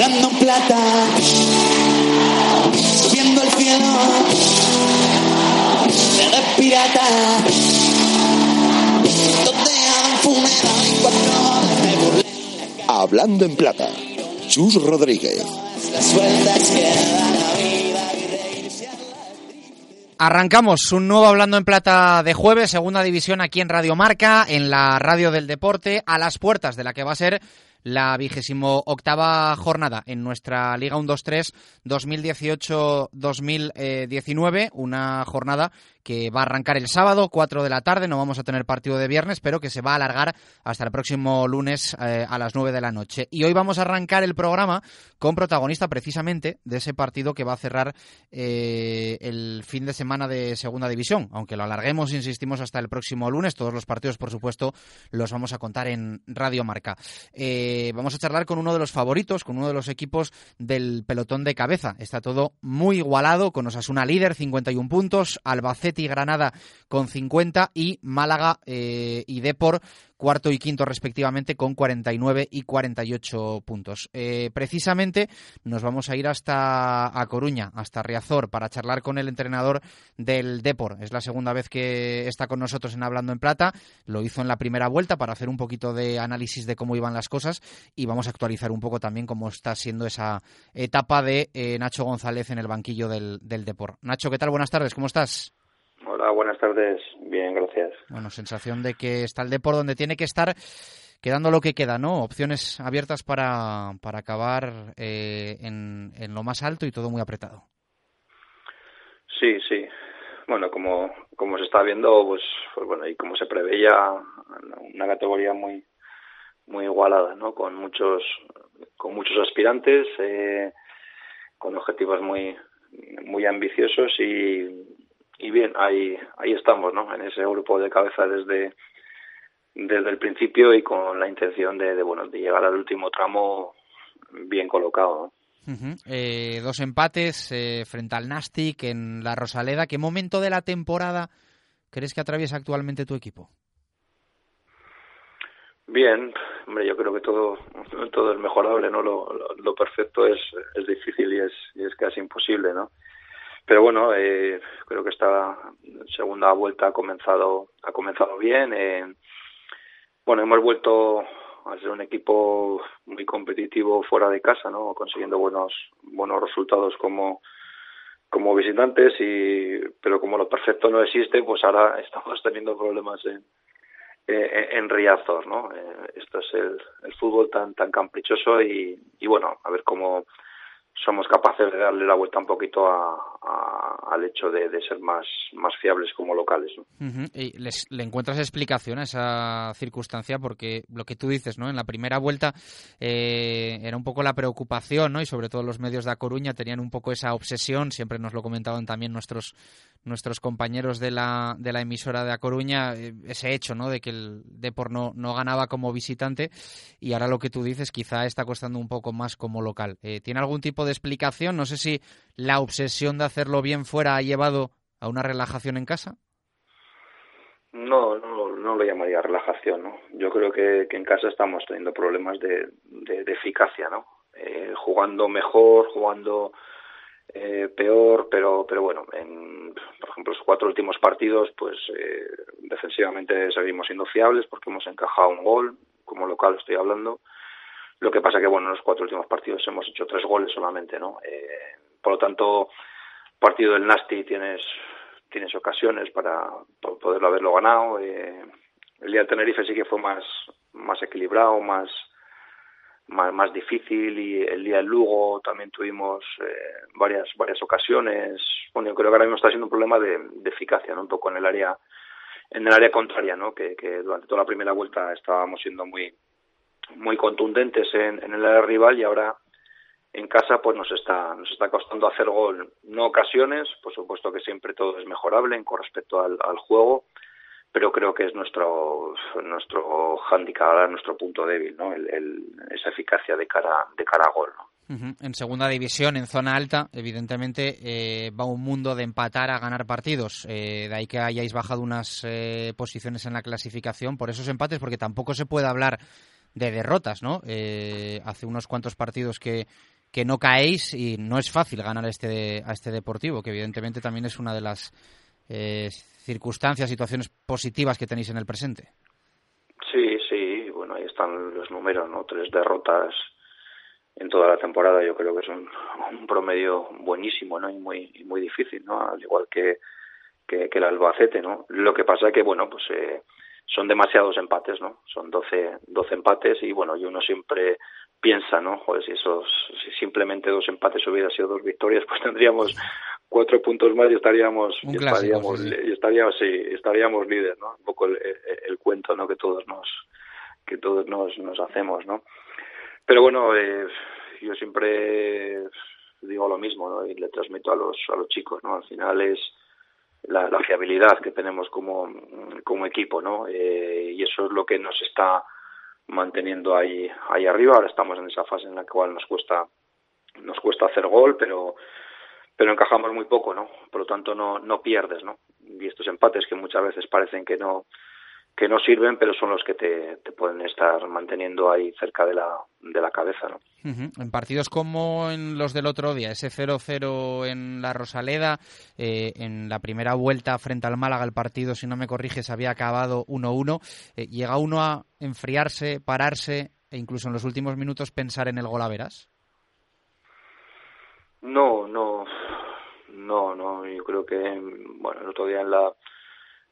hablando en plata, subiendo el cielo, de pirata. Hablando en plata. Chus Rodríguez. Las sueltas que da la vida y reírse a la Arrancamos un nuevo Hablando en Plata de jueves, segunda división aquí en Radio Marca, en la radio del deporte, a las puertas de la que va a ser la vigésimo octava jornada en nuestra Liga 1-2-3 2018-2019, una jornada que va a arrancar el sábado, 4 de la tarde, no vamos a tener partido de viernes, pero que se va a alargar hasta el próximo lunes eh, a las 9 de la noche. Y hoy vamos a arrancar el programa con protagonista precisamente de ese partido que va a cerrar eh, el fin de semana de Segunda División. Aunque lo alarguemos, insistimos, hasta el próximo lunes. Todos los partidos, por supuesto, los vamos a contar en Radio Marca. Eh, vamos a charlar con uno de los favoritos, con uno de los equipos del pelotón de cabeza. Está todo muy igualado, con Osasuna líder, 51 puntos, Albacete y Granada con 50 y Málaga eh, y Depor cuarto y quinto respectivamente con 49 y 48 puntos. Eh, precisamente nos vamos a ir hasta a Coruña, hasta Riazor, para charlar con el entrenador del Depor. Es la segunda vez que está con nosotros en Hablando en Plata. Lo hizo en la primera vuelta para hacer un poquito de análisis de cómo iban las cosas y vamos a actualizar un poco también cómo está siendo esa etapa de eh, Nacho González en el banquillo del, del Depor. Nacho, ¿qué tal? Buenas tardes, ¿cómo estás? Hola, buenas tardes. Bien, gracias. Bueno, sensación de que está el Depor donde tiene que estar, quedando lo que queda, ¿no? Opciones abiertas para, para acabar eh, en, en lo más alto y todo muy apretado. Sí, sí. Bueno, como, como se está viendo, pues, pues bueno, y como se preveía, una categoría muy muy igualada, ¿no? Con muchos con muchos aspirantes, eh, con objetivos muy muy ambiciosos y, y bien, ahí ahí estamos, ¿no? En ese grupo de cabeza desde desde el principio y con la intención de, de bueno de llegar al último tramo bien colocado, ¿no? Uh -huh. eh, dos empates eh, frente al Nastic en la Rosaleda. ¿Qué momento de la temporada crees que atraviesa actualmente tu equipo? Bien, hombre, yo creo que todo todo es mejorable, ¿no? Lo, lo, lo perfecto es, es difícil y es, y es casi imposible, ¿no? Pero bueno, eh, creo que esta segunda vuelta ha comenzado ha comenzado bien. Eh, bueno, hemos vuelto a ser un equipo muy competitivo fuera de casa, ¿no? Consiguiendo buenos buenos resultados como como visitantes y pero como lo perfecto no existe, pues ahora estamos teniendo problemas en eh, en Riazor, ¿no? Eh, esto es el, el fútbol tan tan caprichoso y, y bueno, a ver cómo somos capaces de darle la vuelta un poquito a, a, al hecho de, de, ser más, más fiables como locales. ¿no? Uh -huh. ¿Y les, ¿Le encuentras explicación a esa circunstancia? Porque lo que tú dices, ¿no? En la primera vuelta eh, era un poco la preocupación, ¿no? Y sobre todo los medios de A Coruña tenían un poco esa obsesión, siempre nos lo comentaban también nuestros nuestros compañeros de la, de la emisora de A Coruña, eh, ese hecho, ¿no? De que el Depor no, no ganaba como visitante y ahora lo que tú dices quizá está costando un poco más como local. Eh, ¿Tiene algún tipo de explicación? No sé si la obsesión de hacerlo bien fuera ha llevado a una relajación en casa. No, no, no lo llamaría relajación, ¿no? Yo creo que, en casa estamos teniendo problemas de, de, de eficacia, ¿no? Eh, jugando mejor, jugando eh, peor, pero pero bueno, en, por ejemplo, los cuatro últimos partidos, pues eh, defensivamente seguimos siendo fiables porque hemos encajado un gol, como local estoy hablando. Lo que pasa que, bueno, en los cuatro últimos partidos hemos hecho tres goles solamente, ¿no? Eh, por lo tanto, partido del Nasti tienes tienes ocasiones para, poderlo haberlo ganado. Eh, el día del Tenerife sí que fue más más equilibrado, más más, difícil y el día del Lugo también tuvimos eh, varias varias ocasiones. Bueno, yo creo que ahora mismo está siendo un problema de, de eficacia, ¿no? Un poco en el área en el área contraria, ¿no? Que, que durante toda la primera vuelta estábamos siendo muy muy contundentes en, en el área rival y ahora en casa pues nos está nos está costando hacer gol no ocasiones por supuesto que siempre todo es mejorable con respecto al, juego pero creo que es nuestro nuestro handicap nuestro punto débil no el, esa eficacia de cara de cara a gol. En segunda división, en zona alta, evidentemente eh, va un mundo de empatar a ganar partidos. Eh, de ahí que hayáis bajado unas eh, posiciones en la clasificación por esos empates, porque tampoco se puede hablar de derrotas, ¿no? Eh, hace unos cuantos partidos que, que no caéis y no es fácil ganar a este, a este Deportivo, que evidentemente también es una de las eh, circunstancias, situaciones positivas que tenéis en el presente. Sí, sí, bueno, ahí están los números, ¿no? Tres derrotas en toda la temporada, yo creo que es un, promedio buenísimo, ¿no? Y muy, muy difícil, ¿no? Al igual que, que, el Albacete, ¿no? Lo que pasa que, bueno, pues eh, son demasiados empates, ¿no? Son 12, 12 empates y, bueno, y uno siempre piensa, ¿no? Joder, si esos, si simplemente dos empates hubieran sido dos victorias, pues tendríamos cuatro puntos más y estaríamos, estaríamos, estaríamos, sí, estaríamos líderes, ¿no? Un poco el, el, cuento, ¿no? Que todos nos, que todos nos, nos hacemos, ¿no? Pero bueno, eh, yo siempre digo lo mismo, ¿no? Y le transmito a los, a los chicos, ¿no? Al final es la, la fiabilidad que tenemos como, como equipo, ¿no? Eh, y eso es lo que nos está manteniendo ahí, ahí arriba. Ahora estamos en esa fase en la cual nos cuesta, nos cuesta hacer gol, pero, pero encajamos muy poco, ¿no? Por lo tanto, no, no pierdes, ¿no? Y estos empates que muchas veces parecen que no, que no sirven, pero son los que te, te, pueden estar manteniendo ahí cerca de la, de la cabeza. ¿no? En partidos como en los del otro día, ese 0-0 en la Rosaleda, eh, en la primera vuelta frente al Málaga, el partido, si no me corriges, había acabado 1-1. Eh, ¿Llega uno a enfriarse, pararse e incluso en los últimos minutos pensar en el gol a veras? No, no, no, no. Yo creo que, bueno, el otro día en la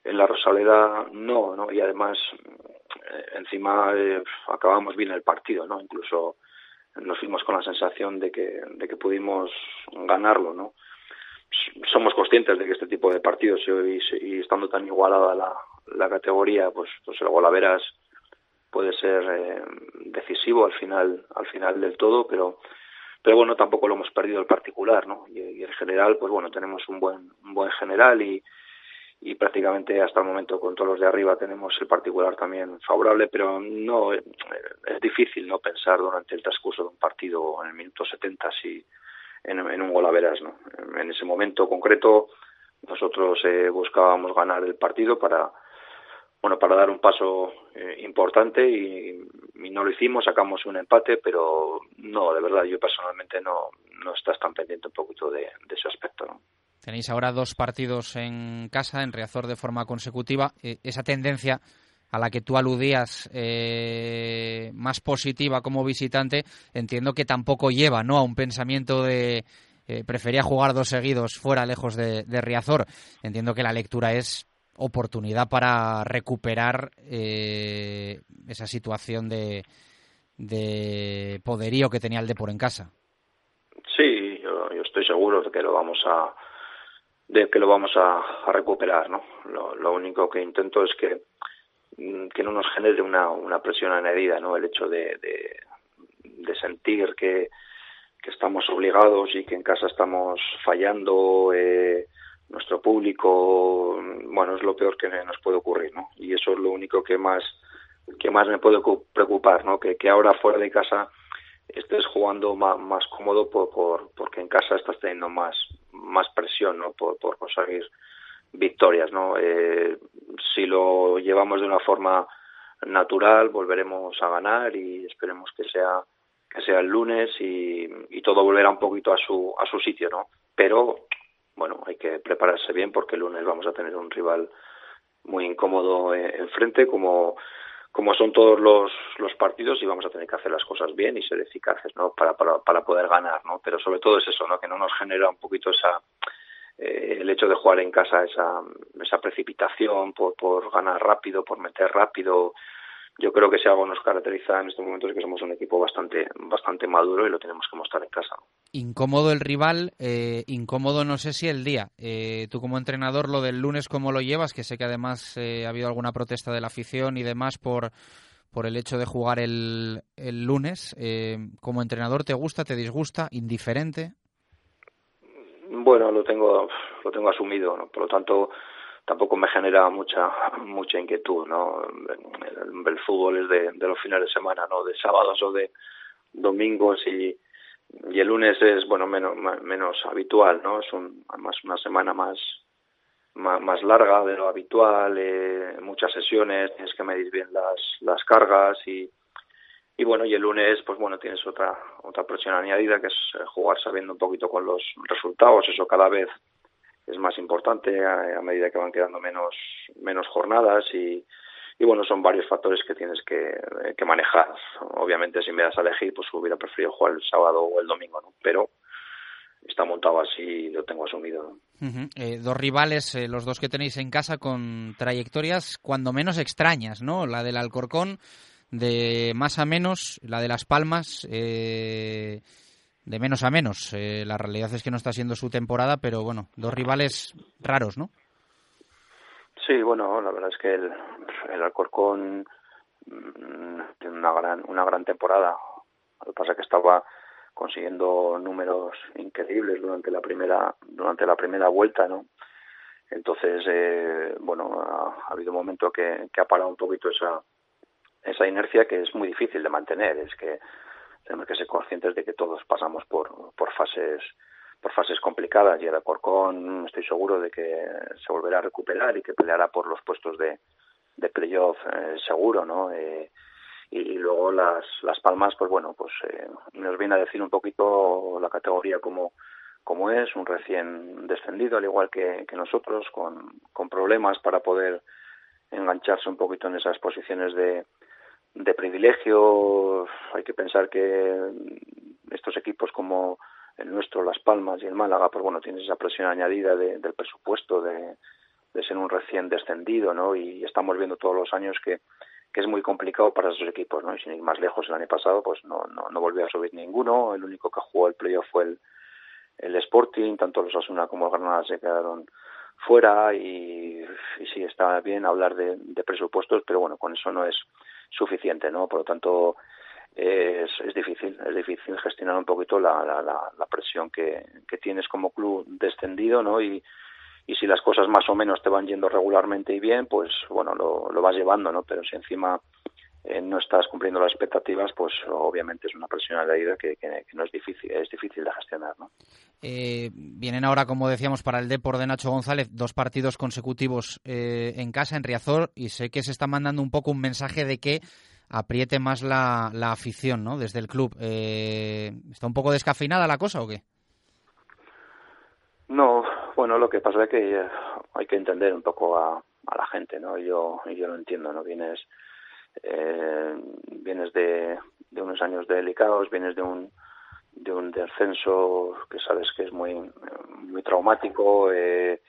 en la Rosaleda no, ¿no? Y además, eh, encima eh, acabamos bien el partido, ¿no? Incluso nos fuimos con la sensación de que, de que pudimos ganarlo, ¿no? Somos conscientes de que este tipo de partidos y, estando tan igualada la, la categoría, pues, pues el golaveras puede ser eh, decisivo al final, al final del todo, pero pero bueno, tampoco lo hemos perdido el particular, ¿no? Y, y en general, pues bueno, tenemos un buen, un buen general y, y prácticamente hasta el momento con todos los de arriba tenemos el particular también favorable, pero no eh, es difícil no pensar durante el transcurso de un partido en el minuto 70 si en, un gol a veras, ¿no? En ese momento concreto nosotros eh, buscábamos ganar el partido para bueno para dar un paso eh, importante y, no lo hicimos, sacamos un empate, pero no, de verdad yo personalmente no no estás tan pendiente un poquito de, de ese aspecto, ¿no? Tenéis ahora dos partidos en casa, en Riazor de forma consecutiva. Eh, esa tendencia a la que tú aludías eh, más positiva como visitante, entiendo que tampoco lleva ¿no? a un pensamiento de eh, prefería jugar dos seguidos fuera, lejos de, Riazor. Entiendo que la lectura es oportunidad para recuperar esa situación de, de poderío que tenía el Depor en casa. Sí, yo estoy seguro de que lo vamos a, de que lo vamos a, recuperar, ¿no? Lo, único que intento es que, mm, que no nos genere una, una presión añadida, ¿no? El hecho de, de, sentir que, que estamos obligados y que en casa estamos fallando, eh, nuestro público, bueno, es lo peor que nos puede ocurrir, ¿no? Y eso es lo único que más que más me puede preocupar, ¿no? Que, que ahora fuera de casa estés jugando más, más cómodo por, por, porque en casa estás teniendo más más presión ¿no? por, conseguir victorias. ¿no? Eh, si lo llevamos de una forma natural, volveremos a ganar y esperemos que sea que sea el lunes y, y todo volverá un poquito a su a su sitio, ¿no? Pero bueno, hay que prepararse bien porque el lunes vamos a tener un rival muy incómodo eh, enfrente, como como son todos los, los partidos y vamos a tener que hacer las cosas bien y ser eficaces ¿no? para, para, para poder ganar ¿no? pero sobre todo es eso ¿no? que no nos genera un poquito esa eh, el hecho de jugar en casa esa, esa precipitación por, por ganar rápido por meter rápido yo creo que si algo nos caracteriza en estos momentos es que somos un equipo bastante bastante maduro y lo tenemos que mostrar en casa. Incómodo el rival, eh, incómodo no sé si el día. Eh, tú como entrenador, lo del lunes, ¿cómo lo llevas? Que sé que además eh, ha habido alguna protesta de la afición y demás por, por el hecho de jugar el, el lunes. como entrenador, ¿te gusta, te disgusta, indiferente? Bueno, lo tengo, lo tengo asumido, ¿no? por lo tanto tampoco me genera mucha mucha inquietud no el, fútbol es de, de, los fines de semana no de sábados o de domingos y, y el lunes es bueno menos menos habitual no es un, más una semana más, más, larga de lo habitual eh, muchas sesiones tienes que medir bien las las cargas y y bueno, y el lunes, pues bueno, tienes otra otra presión añadida que es jugar sabiendo un poquito con los resultados. Eso cada vez es más importante a, medida que van quedando menos menos jornadas y, y bueno, son varios factores que tienes que, que manejar. Obviamente, si me das a elegir, pues hubiera preferido jugar el sábado o el domingo, ¿no? Pero está montado así y lo tengo asumido. eh, dos rivales, eh, los dos que tenéis en casa, con trayectorias cuando menos extrañas, ¿no? La del Alcorcón, de más a menos, la de Las Palmas, eh, de menos a menos. Eh, la realidad es que no está siendo su temporada, pero bueno, dos rivales raros, ¿no? Sí, bueno, la verdad es que el, el Alcorcón mmm, tiene una gran, una gran temporada. Lo que pasa es que estaba consiguiendo números increíbles durante la primera durante la primera vuelta no entonces eh, bueno ha, ha, habido un momento que, que ha parado un poquito esa esa inercia que es muy difícil de mantener es que tenemos que ser conscientes de que todos pasamos por por fases por fases complicadas y el Alcorcón estoy seguro de que se volverá a recuperar y que peleará por los puestos de de playoff eh, seguro no eh, y, y, luego las, las palmas, pues bueno, pues eh, nos viene a decir un poquito la categoría como, como es, un recién descendido, al igual que, que nosotros, con, con problemas para poder engancharse un poquito en esas posiciones de, de privilegio. Hay que pensar que estos equipos como el nuestro, Las Palmas y el Málaga, pues bueno, tienen esa presión añadida de, del presupuesto, de, ser un recién descendido, ¿no? Y estamos viendo todos los años que que es muy complicado para esos equipos, ¿no? Y sin ir más lejos, el año pasado, pues no, no, no volvió a subir ninguno. El único que jugó el playoff fue el, el Sporting, tanto los Asuna como el Granada se quedaron fuera y, sí está bien hablar de, presupuestos, pero bueno, con eso no es suficiente, ¿no? Por lo tanto, es, es difícil, es difícil gestionar un poquito la, la, la, presión que, que tienes como club descendido, ¿no? Y, y si las cosas más o menos te van yendo regularmente y bien, pues bueno, lo, lo vas llevando, ¿no? Pero si encima eh, no estás cumpliendo las expectativas, pues obviamente es una presión añadida que, que, que no es difícil, es difícil de gestionar, ¿no? Eh, vienen ahora, como decíamos, para el Depor de Nacho González, dos partidos consecutivos eh, en casa, en Riazor, y sé que se está mandando un poco un mensaje de que apriete más la, la afición, ¿no? Desde el club. Eh, ¿Está un poco descafeinada la cosa o qué? No, bueno, lo que pasa es que hay que entender un poco a, a la gente, ¿no? Yo, yo lo entiendo, ¿no? Vienes, eh, vienes de, de unos años delicados, vienes de un, de un descenso que sabes que es muy, traumático, eh,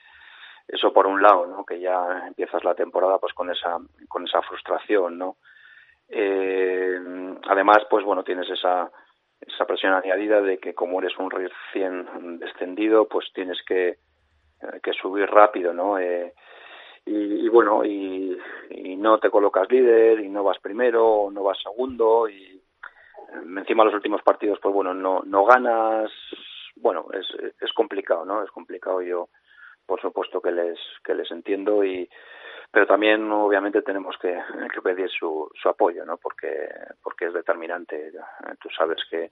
eso por un lado, ¿no? Que ya empiezas la temporada pues con esa, con esa frustración, ¿no? Eh, además, pues bueno, tienes esa, esa presión añadida de que como eres un recién descendido, pues tienes que, que subir rápido, ¿no? Eh, y, y, bueno, y, y, no te colocas líder, y no vas primero, o no vas segundo, y encima los últimos partidos, pues bueno, no, no ganas, bueno, es, es complicado, ¿no? Es complicado, yo por supuesto que les, que les entiendo y, pero también obviamente tenemos que, que pedir su, su apoyo, ¿no? Porque, porque es determinante. Tú sabes que,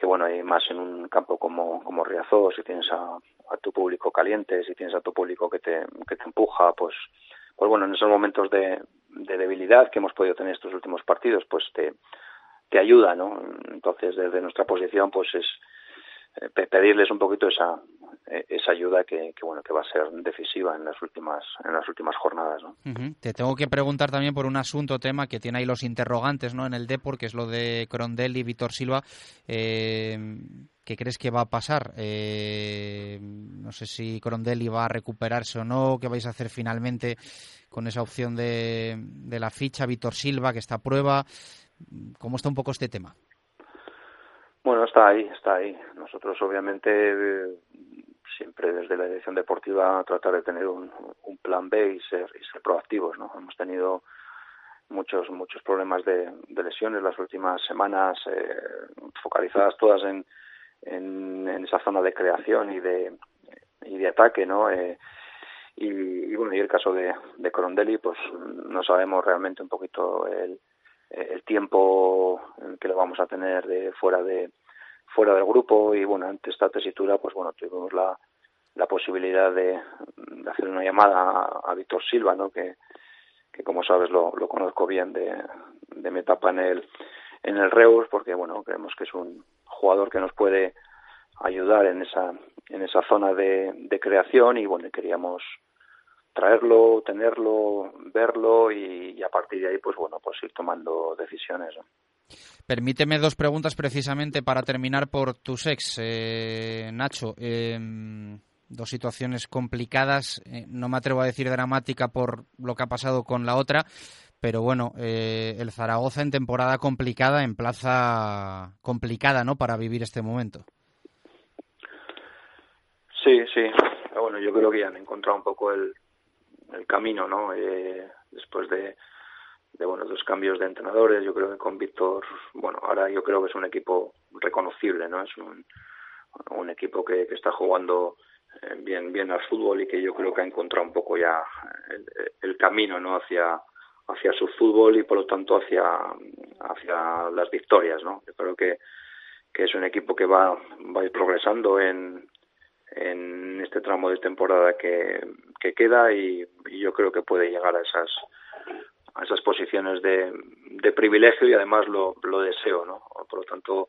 que bueno, hay más en un campo como, como Riazor, si tienes a, a tu público caliente, si tienes a tu público que te, que te empuja, pues, pues bueno, en esos momentos de, de debilidad que hemos podido tener estos últimos partidos, pues te, te ayuda, ¿no? Entonces, desde nuestra posición, pues es pedirles un poquito esa, esa ayuda que, que, bueno que va a ser decisiva en las últimas en las últimas jornadas te tengo que preguntar también por un asunto tema que tiene ahí los interrogantes no en el Depor que es lo de Crondelli y Víctor Silva. Eh, ¿qué crees que va a pasar? Eh, no sé si Crondelli va a recuperarse o no qué vais a hacer finalmente con esa opción de, de la ficha Víctor Silva que está a prueba. ¿cómo está un poco este tema? Bueno, está ahí, está ahí. Nosotros obviamente siempre desde la dirección deportiva tratar de tener un, plan B y ser, y ser proactivos, ¿no? Hemos tenido muchos muchos problemas de, lesiones las últimas semanas eh, focalizadas todas en, en, en esa zona de creación y de y de ataque, ¿no? Eh, y, y bueno, y el caso de, de pues no sabemos realmente un poquito el, el tiempo que lo vamos a tener de fuera de fuera del grupo. Y bueno ante esta tesitura pues bueno tuvimos la la posibilidad de, hacer una llamada a, a Víctor Silva no que que como sabes lo, lo conozco bien de, de mi etapa en el en el Reus porque bueno creemos que es un jugador que nos puede ayudar en esa en esa zona de, de creación. Y bueno queríamos traerlo tenerlo verlo y, a partir de ahí pues bueno pues ir tomando decisiones Permíteme dos preguntas precisamente para terminar por tus ex, eh, Nacho. Eh, dos situaciones complicadas, eh, no me atrevo a decir dramática por lo que ha pasado con la otra, pero bueno, eh, el Zaragoza en temporada complicada, en plaza complicada, ¿no? Para vivir este momento. Sí, sí. Bueno, yo creo que ya han encontrado un poco el, el camino, ¿no? Eh, después de, de bueno, dos cambios de entrenadores, yo creo que con Víctor, bueno, ahora yo creo que es un equipo reconocible, ¿no? Es un, un equipo que, que está jugando eh, bien bien al fútbol y que yo creo que ha encontrado un poco ya el, camino no hacia hacia su fútbol y por lo tanto hacia hacia las victorias no yo creo que que es un equipo que va va a ir progresando en en este tramo de temporada que, que queda y, yo creo que puede llegar a esas a esas posiciones de, de privilegio y además lo, lo deseo no por lo tanto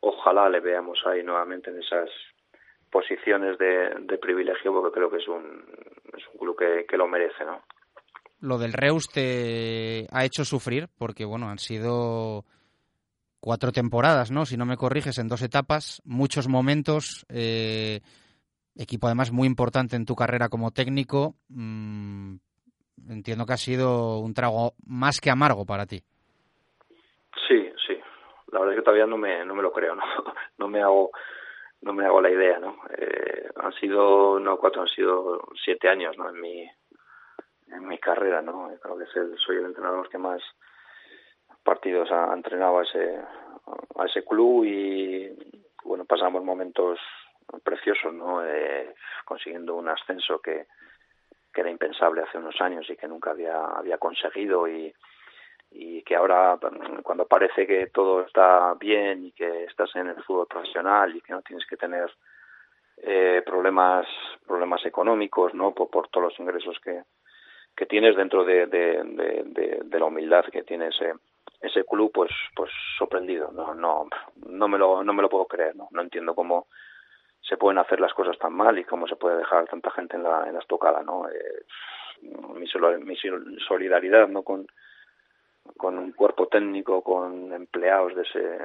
ojalá le veamos ahí nuevamente en esas posiciones de, de privilegio porque creo que es un, es un club que, que lo merece, ¿no? Lo del Reus te ha hecho sufrir porque, bueno, han sido cuatro temporadas, ¿no? Si no me corriges, en dos etapas, muchos momentos, eh, equipo además muy importante en tu carrera como técnico. Mmm, entiendo que ha sido un trago más que amargo para ti. Sí, sí. La verdad es que todavía no me, no me lo creo, ¿no? No me hago no me hago la idea, ¿no? Eh, han sido, no cuatro, han sido siete años, ¿no? En mi, en mi carrera, ¿no? Creo que soy el entrenador que más partidos ha entrenado ese, a ese club y, bueno, pasamos momentos preciosos, ¿no? Eh, consiguiendo un ascenso que, era impensable hace unos años y que nunca había, había conseguido y, que ahora cuando parece que todo está bien y que estás en el fútbol profesional y que no tienes que tener eh, problemas problemas económicos no por, todos los ingresos que, que tienes dentro de, de, de, de, la humildad que tiene ese ese club pues pues sorprendido no no no me lo no me lo puedo creer no no entiendo cómo se pueden hacer las cosas tan mal y cómo se puede dejar tanta gente en la en la estocada no eh, mi, mi solidaridad no con con un cuerpo técnico, con empleados de ese,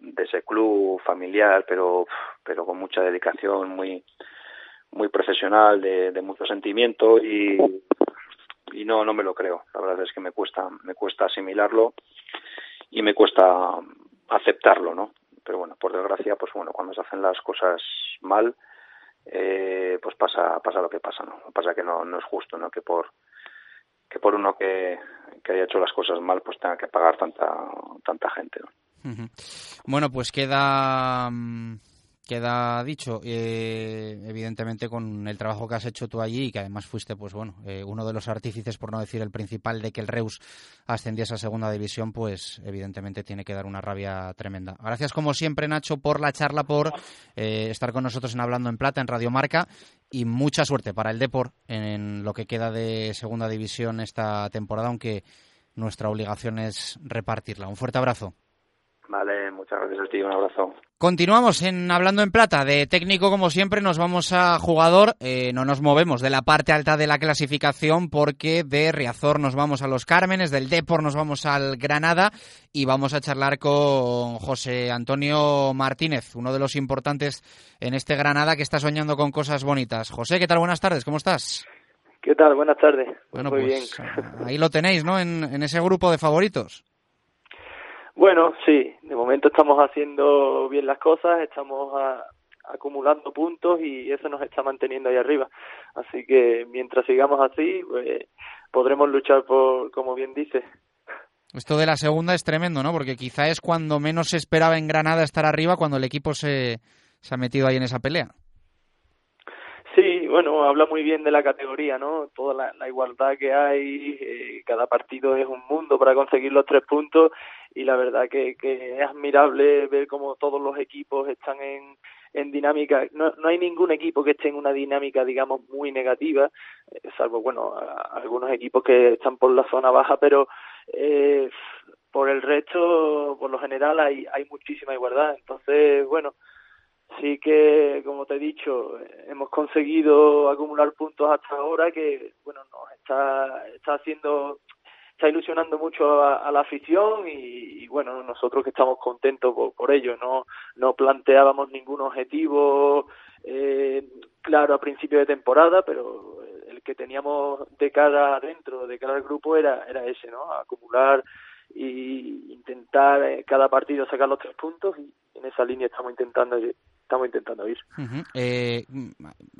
de ese club familiar, pero, pero con mucha dedicación, muy, muy profesional, de, de mucho sentimiento y, y no, no me lo creo. La verdad es que me cuesta, me cuesta asimilarlo y me cuesta aceptarlo, ¿no? Pero bueno, por desgracia, pues bueno, cuando se hacen las cosas mal, eh, pues pasa, pasa lo que pasa, ¿no? Pasa que no, no es justo, ¿no? Que por, que por uno que, que haya hecho las cosas mal pues tenga que pagar tanta tanta gente ¿no? Bueno pues queda mm, queda dicho eh, evidentemente con el trabajo que has hecho tú allí y que además fuiste pues bueno eh, uno de los artífices por no decir el principal de que el Reus ascendiese a segunda división pues evidentemente tiene que dar una rabia tremenda. Gracias como siempre Nacho por la charla por eh, estar con nosotros en hablando en plata en Radio Marca y mucha suerte para el Deport en lo que queda de segunda división esta temporada aunque nuestra obligación es repartirla. Un fuerte abrazo Vale, muchas gracias a ti, un abrazo. Continuamos en Hablando en Plata. De técnico, como siempre, nos vamos a jugador. Eh, no nos movemos de la parte alta de la clasificación porque de Riazor nos vamos a los Cármenes, del Depor nos vamos al Granada y vamos a charlar con José Antonio Martínez, uno de los importantes en este Granada que está soñando con cosas bonitas. José, ¿qué tal? Buenas tardes, ¿cómo estás? ¿Qué tal? Buenas tardes. Bueno, Muy pues bien. ahí lo tenéis, ¿no? En, en ese grupo de favoritos. Bueno, sí, de momento estamos haciendo bien las cosas, estamos a, acumulando puntos y eso nos está manteniendo ahí arriba. Así que mientras sigamos así, pues podremos luchar por, como bien dice. Esto de la segunda es tremendo, ¿no? Porque quizá es cuando menos se esperaba en Granada estar arriba, cuando el equipo se, se ha metido ahí en esa pelea. Bueno, habla muy bien de la categoría, ¿no? Toda la, igualdad que hay, eh, cada partido es un mundo para conseguir los tres puntos y la verdad que, que es admirable ver cómo todos los equipos están en, dinámica, no, no hay ningún equipo que esté en una dinámica, digamos, muy negativa, eh, salvo, bueno, algunos equipos que están por la zona baja, pero eh, por el resto, por lo general, hay, hay muchísima igualdad. Entonces, bueno, sí que, como te he dicho, hemos conseguido acumular puntos hasta ahora que, bueno, nos está, está haciendo, está ilusionando mucho a, la afición y, bueno, nosotros que estamos contentos por, ello, no, no planteábamos ningún objetivo eh, claro a principio de temporada, pero el que teníamos de cara adentro, de cara al grupo era, era ese, ¿no? Acumular y intentar eh, cada partido sacar los tres puntos y en esa línea estamos intentando estamos intentando ir. Eh,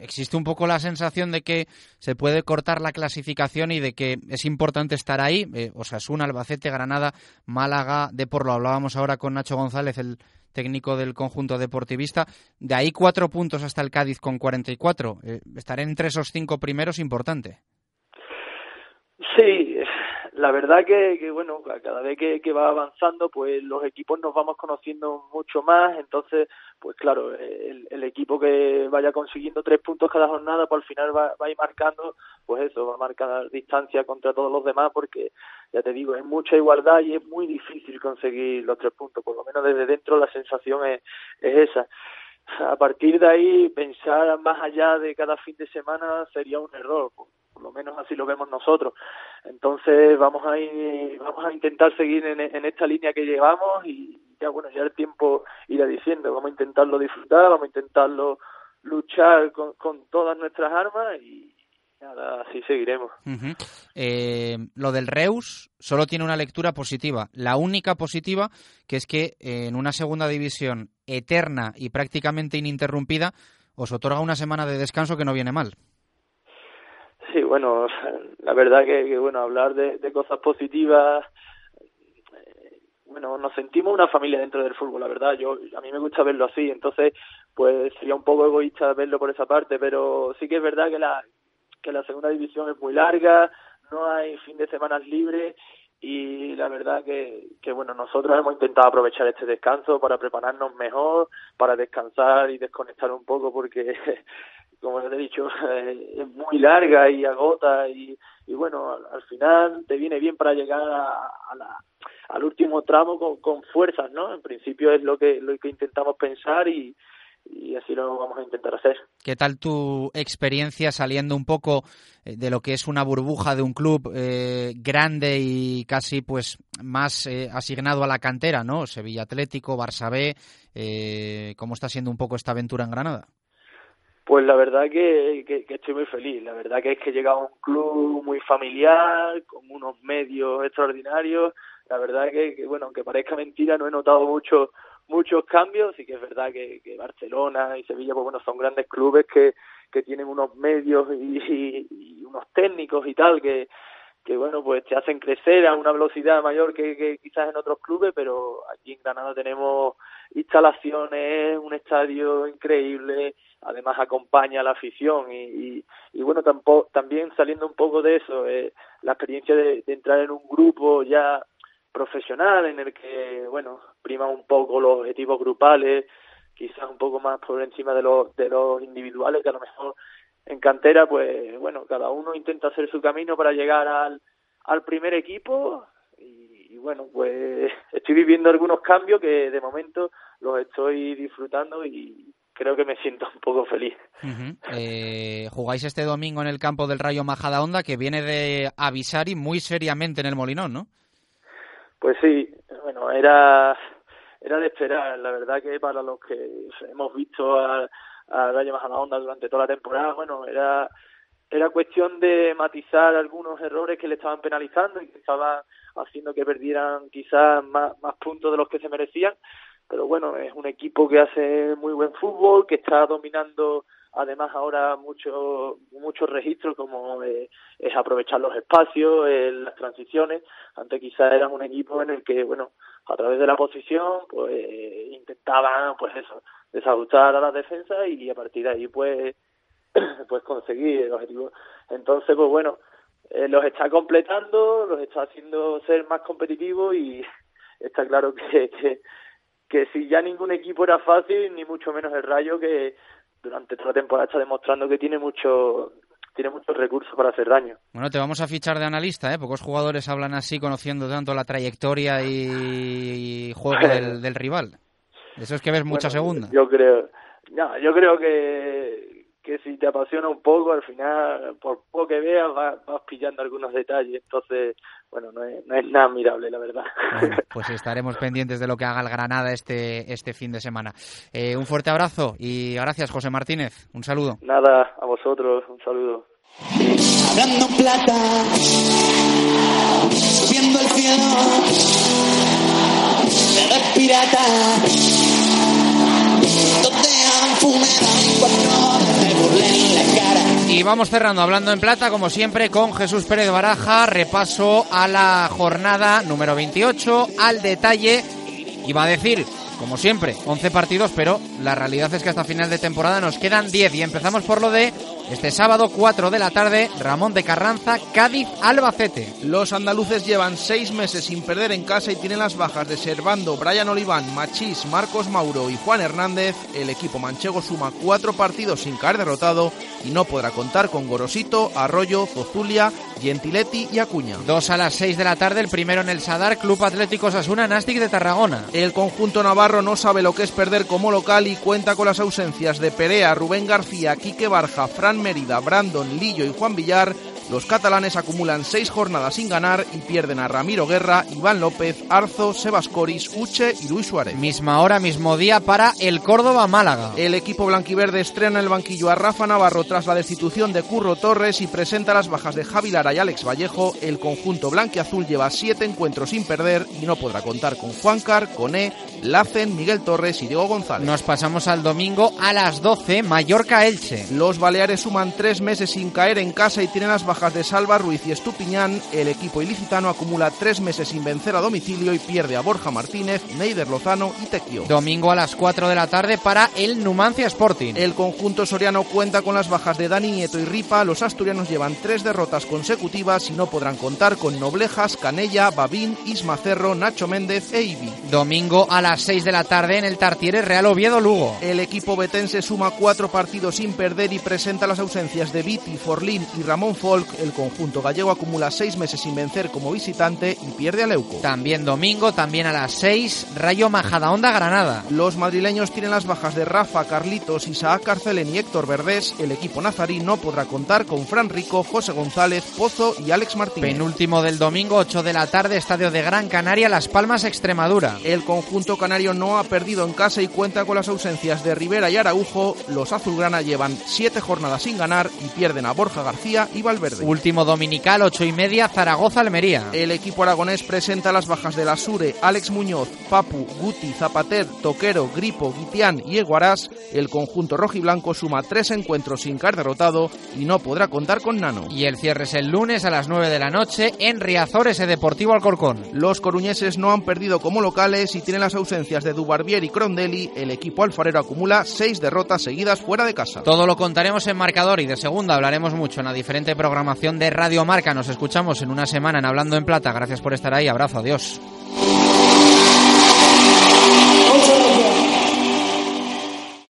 existe un poco la sensación de que se puede cortar la clasificación y de que es importante estar ahí. Eh, Osasuna, Albacete, Granada, Málaga, de por lo hablábamos ahora con Nacho González, el técnico del conjunto deportivista. De ahí cuatro puntos hasta el Cádiz con 44. Eh, estar entre esos cinco primeros importante. Sí, la verdad que, que bueno, cada vez que, va avanzando, pues los equipos nos vamos conociendo mucho más, entonces, pues claro, el, el equipo que vaya consiguiendo tres puntos cada jornada, pues al final va, va a ir marcando, pues eso, va a marcar distancia contra todos los demás, porque ya te digo, es mucha igualdad y es muy difícil conseguir los tres puntos, por lo menos desde dentro la sensación es, es esa a partir de ahí pensar más allá de cada fin de semana sería un error por lo menos así lo vemos nosotros. Entonces vamos a ir, vamos a intentar seguir en, esta línea que llevamos y ya bueno, ya el tiempo irá diciendo, vamos a intentarlo disfrutar, vamos a intentarlo luchar con, con todas nuestras armas y nada, así seguiremos. eh, lo del Reus solo tiene una lectura positiva, la única positiva que es que en una segunda división eterna y prácticamente ininterrumpida os otorga una semana de descanso que no viene mal. Sí, bueno, la verdad que, bueno, hablar de, cosas positivas, eh, bueno, nos sentimos una familia dentro del fútbol, la verdad, yo a mí me gusta verlo así, entonces pues sería un poco egoísta verlo por esa parte, pero sí que es verdad que la que la segunda división es muy larga, no hay fin de semana libres y la verdad que, que bueno nosotros hemos intentado aprovechar este descanso para prepararnos mejor para descansar y desconectar un poco porque como les he dicho, es muy larga y agota y, y bueno, al, final te viene bien para llegar a, la, al último tramo con, con, fuerzas, ¿no? En principio es lo que, lo que intentamos pensar y, y así lo vamos a intentar hacer. ¿Qué tal tu experiencia saliendo un poco eh, de lo que es una burbuja de un club eh, grande y casi pues más eh, asignado a la cantera, ¿no? Sevilla Atlético, Barça B, eh, ¿cómo está siendo un poco esta aventura en Granada? Pues la verdad que, que, estoy muy feliz. La verdad que es que he llegado a un club muy familiar, con unos medios extraordinarios. La verdad que, que bueno, aunque parezca mentira, no he notado mucho, muchos cambios. Sí que es verdad que, que Barcelona y Sevilla, pues bueno, son grandes clubes que, que tienen unos medios y, y unos técnicos y tal que, que bueno, pues te hacen crecer a una velocidad mayor que, que, quizás en otros clubes, pero aquí en Granada tenemos instalaciones, un estadio increíble, además acompaña a la afición y, y, bueno, tampoco, también saliendo un poco de eso, eh, la experiencia de, de, entrar en un grupo ya profesional en el que, bueno, prima un poco los objetivos grupales, quizás un poco más por encima de los, de los individuales, que a lo mejor en cantera, pues bueno, cada uno intenta hacer su camino para llegar al, al primer equipo y, bueno, pues estoy viviendo algunos cambios que de momento los estoy disfrutando y creo que me siento un poco feliz. eh, jugáis este domingo en el campo del Rayo Majadahonda que viene de avisar y muy seriamente en el Molinón, ¿no? Pues sí, bueno, era era de esperar, la verdad que para los que hemos visto a a Rayo Onda durante toda la temporada, bueno, era era cuestión de matizar algunos errores que le estaban penalizando y que estaban haciendo que perdieran quizás más, más puntos de los que se merecían, pero bueno, es un equipo que hace muy buen fútbol, que está dominando además ahora muchos muchos registros como eh, es aprovechar los espacios, eh, las transiciones, antes quizás eran un equipo en el que, bueno, a través de la posición, pues intentaban, pues eso, desajustar a la defensa y a partir de ahí pues pues conseguir el objetivo. Entonces pues bueno eh, los está completando los está haciendo ser más competitivos y está claro que, que que si ya ningún equipo era fácil ni mucho menos el Rayo que durante toda la temporada está demostrando que tiene mucho tiene muchos recursos para hacer daño. Bueno, te vamos a fichar de analista, ¿eh? Pocos jugadores hablan así, conociendo tanto la trayectoria y juego del, del rival. Eso es que ves mucha segunda. Yo creo, no, yo creo que, que si te apasiona un poco, al final, por poco que veas, vas, vas pillando algunos detalles. Entonces, bueno, no es, no es nada admirable, la verdad. Bueno, pues estaremos pendientes de lo que haga el Granada este, este fin de semana. Eh, un fuerte abrazo y gracias, José Martínez. Un saludo. Nada, a vosotros, un saludo. Hablando en plata, subiendo el cielo, de red pirata, donde han funerado cuatro me burlen en la cara. Y vamos cerrando, hablando en plata, como siempre, con Jesús Pérez Baraja. Repaso a la jornada número 28, al detalle. Iba a decir, como siempre, 11 partidos, pero la realidad es que hasta final de temporada nos quedan 10. Y empezamos por lo de este sábado, 4 de la tarde, Ramón de Carranza, Cádiz, Albacete. Los andaluces llevan seis meses sin perder en casa y tienen las bajas de Servando, Brian Oliván, Machís, Marcos Mauro y Juan Hernández. El equipo manchego suma cuatro partidos sin caer derrotado y no podrá contar con Gorosito, Arroyo, Zozulia, Gentiletti y Acuña. Dos a las 6 de la tarde, el primero en el Sadar, Club Atlético Sasuna, Nastic de Tarragona. El conjunto navarro no sabe lo que es perder como local y cuenta con las ausencias de Perea, Rubén García, Quique Barja, Fran Mérida, Brandon, Lillo y Juan Villar. Los catalanes acumulan seis jornadas sin ganar y pierden a Ramiro Guerra, Iván López, Arzo, Sebas Coris, Uche y Luis Suárez. Misma hora, mismo día para el Córdoba Málaga. El equipo blanquiverde estrena en el banquillo a Rafa Navarro tras la destitución de Curro Torres y presenta las bajas de Javi Lara y Alex Vallejo. El conjunto blanquiazul lleva siete encuentros sin perder y no podrá contar con Juancar, Coné, Lacen, Miguel Torres y Diego González. Nos pasamos al domingo a las 12, Mallorca-Elche. Los Baleares suman tres meses sin caer en casa y tienen las bajas de Salva, Ruiz y Estupiñán. El equipo ilicitano acumula tres meses sin vencer a domicilio y pierde a Borja Martínez, Neider Lozano y Tequio. Domingo a las 4 de la tarde para el Numancia Sporting. El conjunto soriano cuenta con las bajas de Dani Nieto y Ripa. Los asturianos llevan tres derrotas consecutivas y no podrán contar con Noblejas, Canella, Babín, Isma Cerro, Nacho Méndez e Ibi. Domingo a las 6 de la tarde en el Tartiere Real Oviedo Lugo. El equipo betense suma cuatro partidos sin perder y presenta las ausencias de Viti, Forlín y Ramón Folk. El conjunto gallego acumula seis meses sin vencer como visitante y pierde a Leuco. También domingo, también a las 6, Rayo Majadahonda Granada. Los madrileños tienen las bajas de Rafa, Carlitos, Isaac Carcelén y Héctor Verdés. El equipo nazarí no podrá contar con Fran Rico, José González, Pozo y Alex Martínez. Penúltimo del domingo, 8 de la tarde, Estadio de Gran Canaria, Las Palmas, Extremadura. El conjunto canario no ha perdido en casa y cuenta con las ausencias de Rivera y Araujo. Los azulgrana llevan siete jornadas sin ganar y pierden a Borja García y Valverde. Último dominical, 8 y media, Zaragoza-Almería. El equipo aragonés presenta las bajas de la Sure, Alex Muñoz, Papu, Guti, Zapater, Toquero, Gripo, Guitián y Eguarás. El conjunto rojiblanco suma tres encuentros sin caer derrotado y no podrá contar con Nano. Y el cierre es el lunes a las 9 de la noche en Riazores, ese Deportivo Alcorcón. Los coruñeses no han perdido como locales y tienen las ausencias de Dubarbier y Crondelli. El equipo alfarero acumula seis derrotas seguidas fuera de casa. Todo lo contaremos en marcador y de segunda hablaremos mucho en la diferente programación de Radio Marca. Nos escuchamos en una semana en Hablando en Plata. Gracias por estar ahí. Abrazo. Adiós.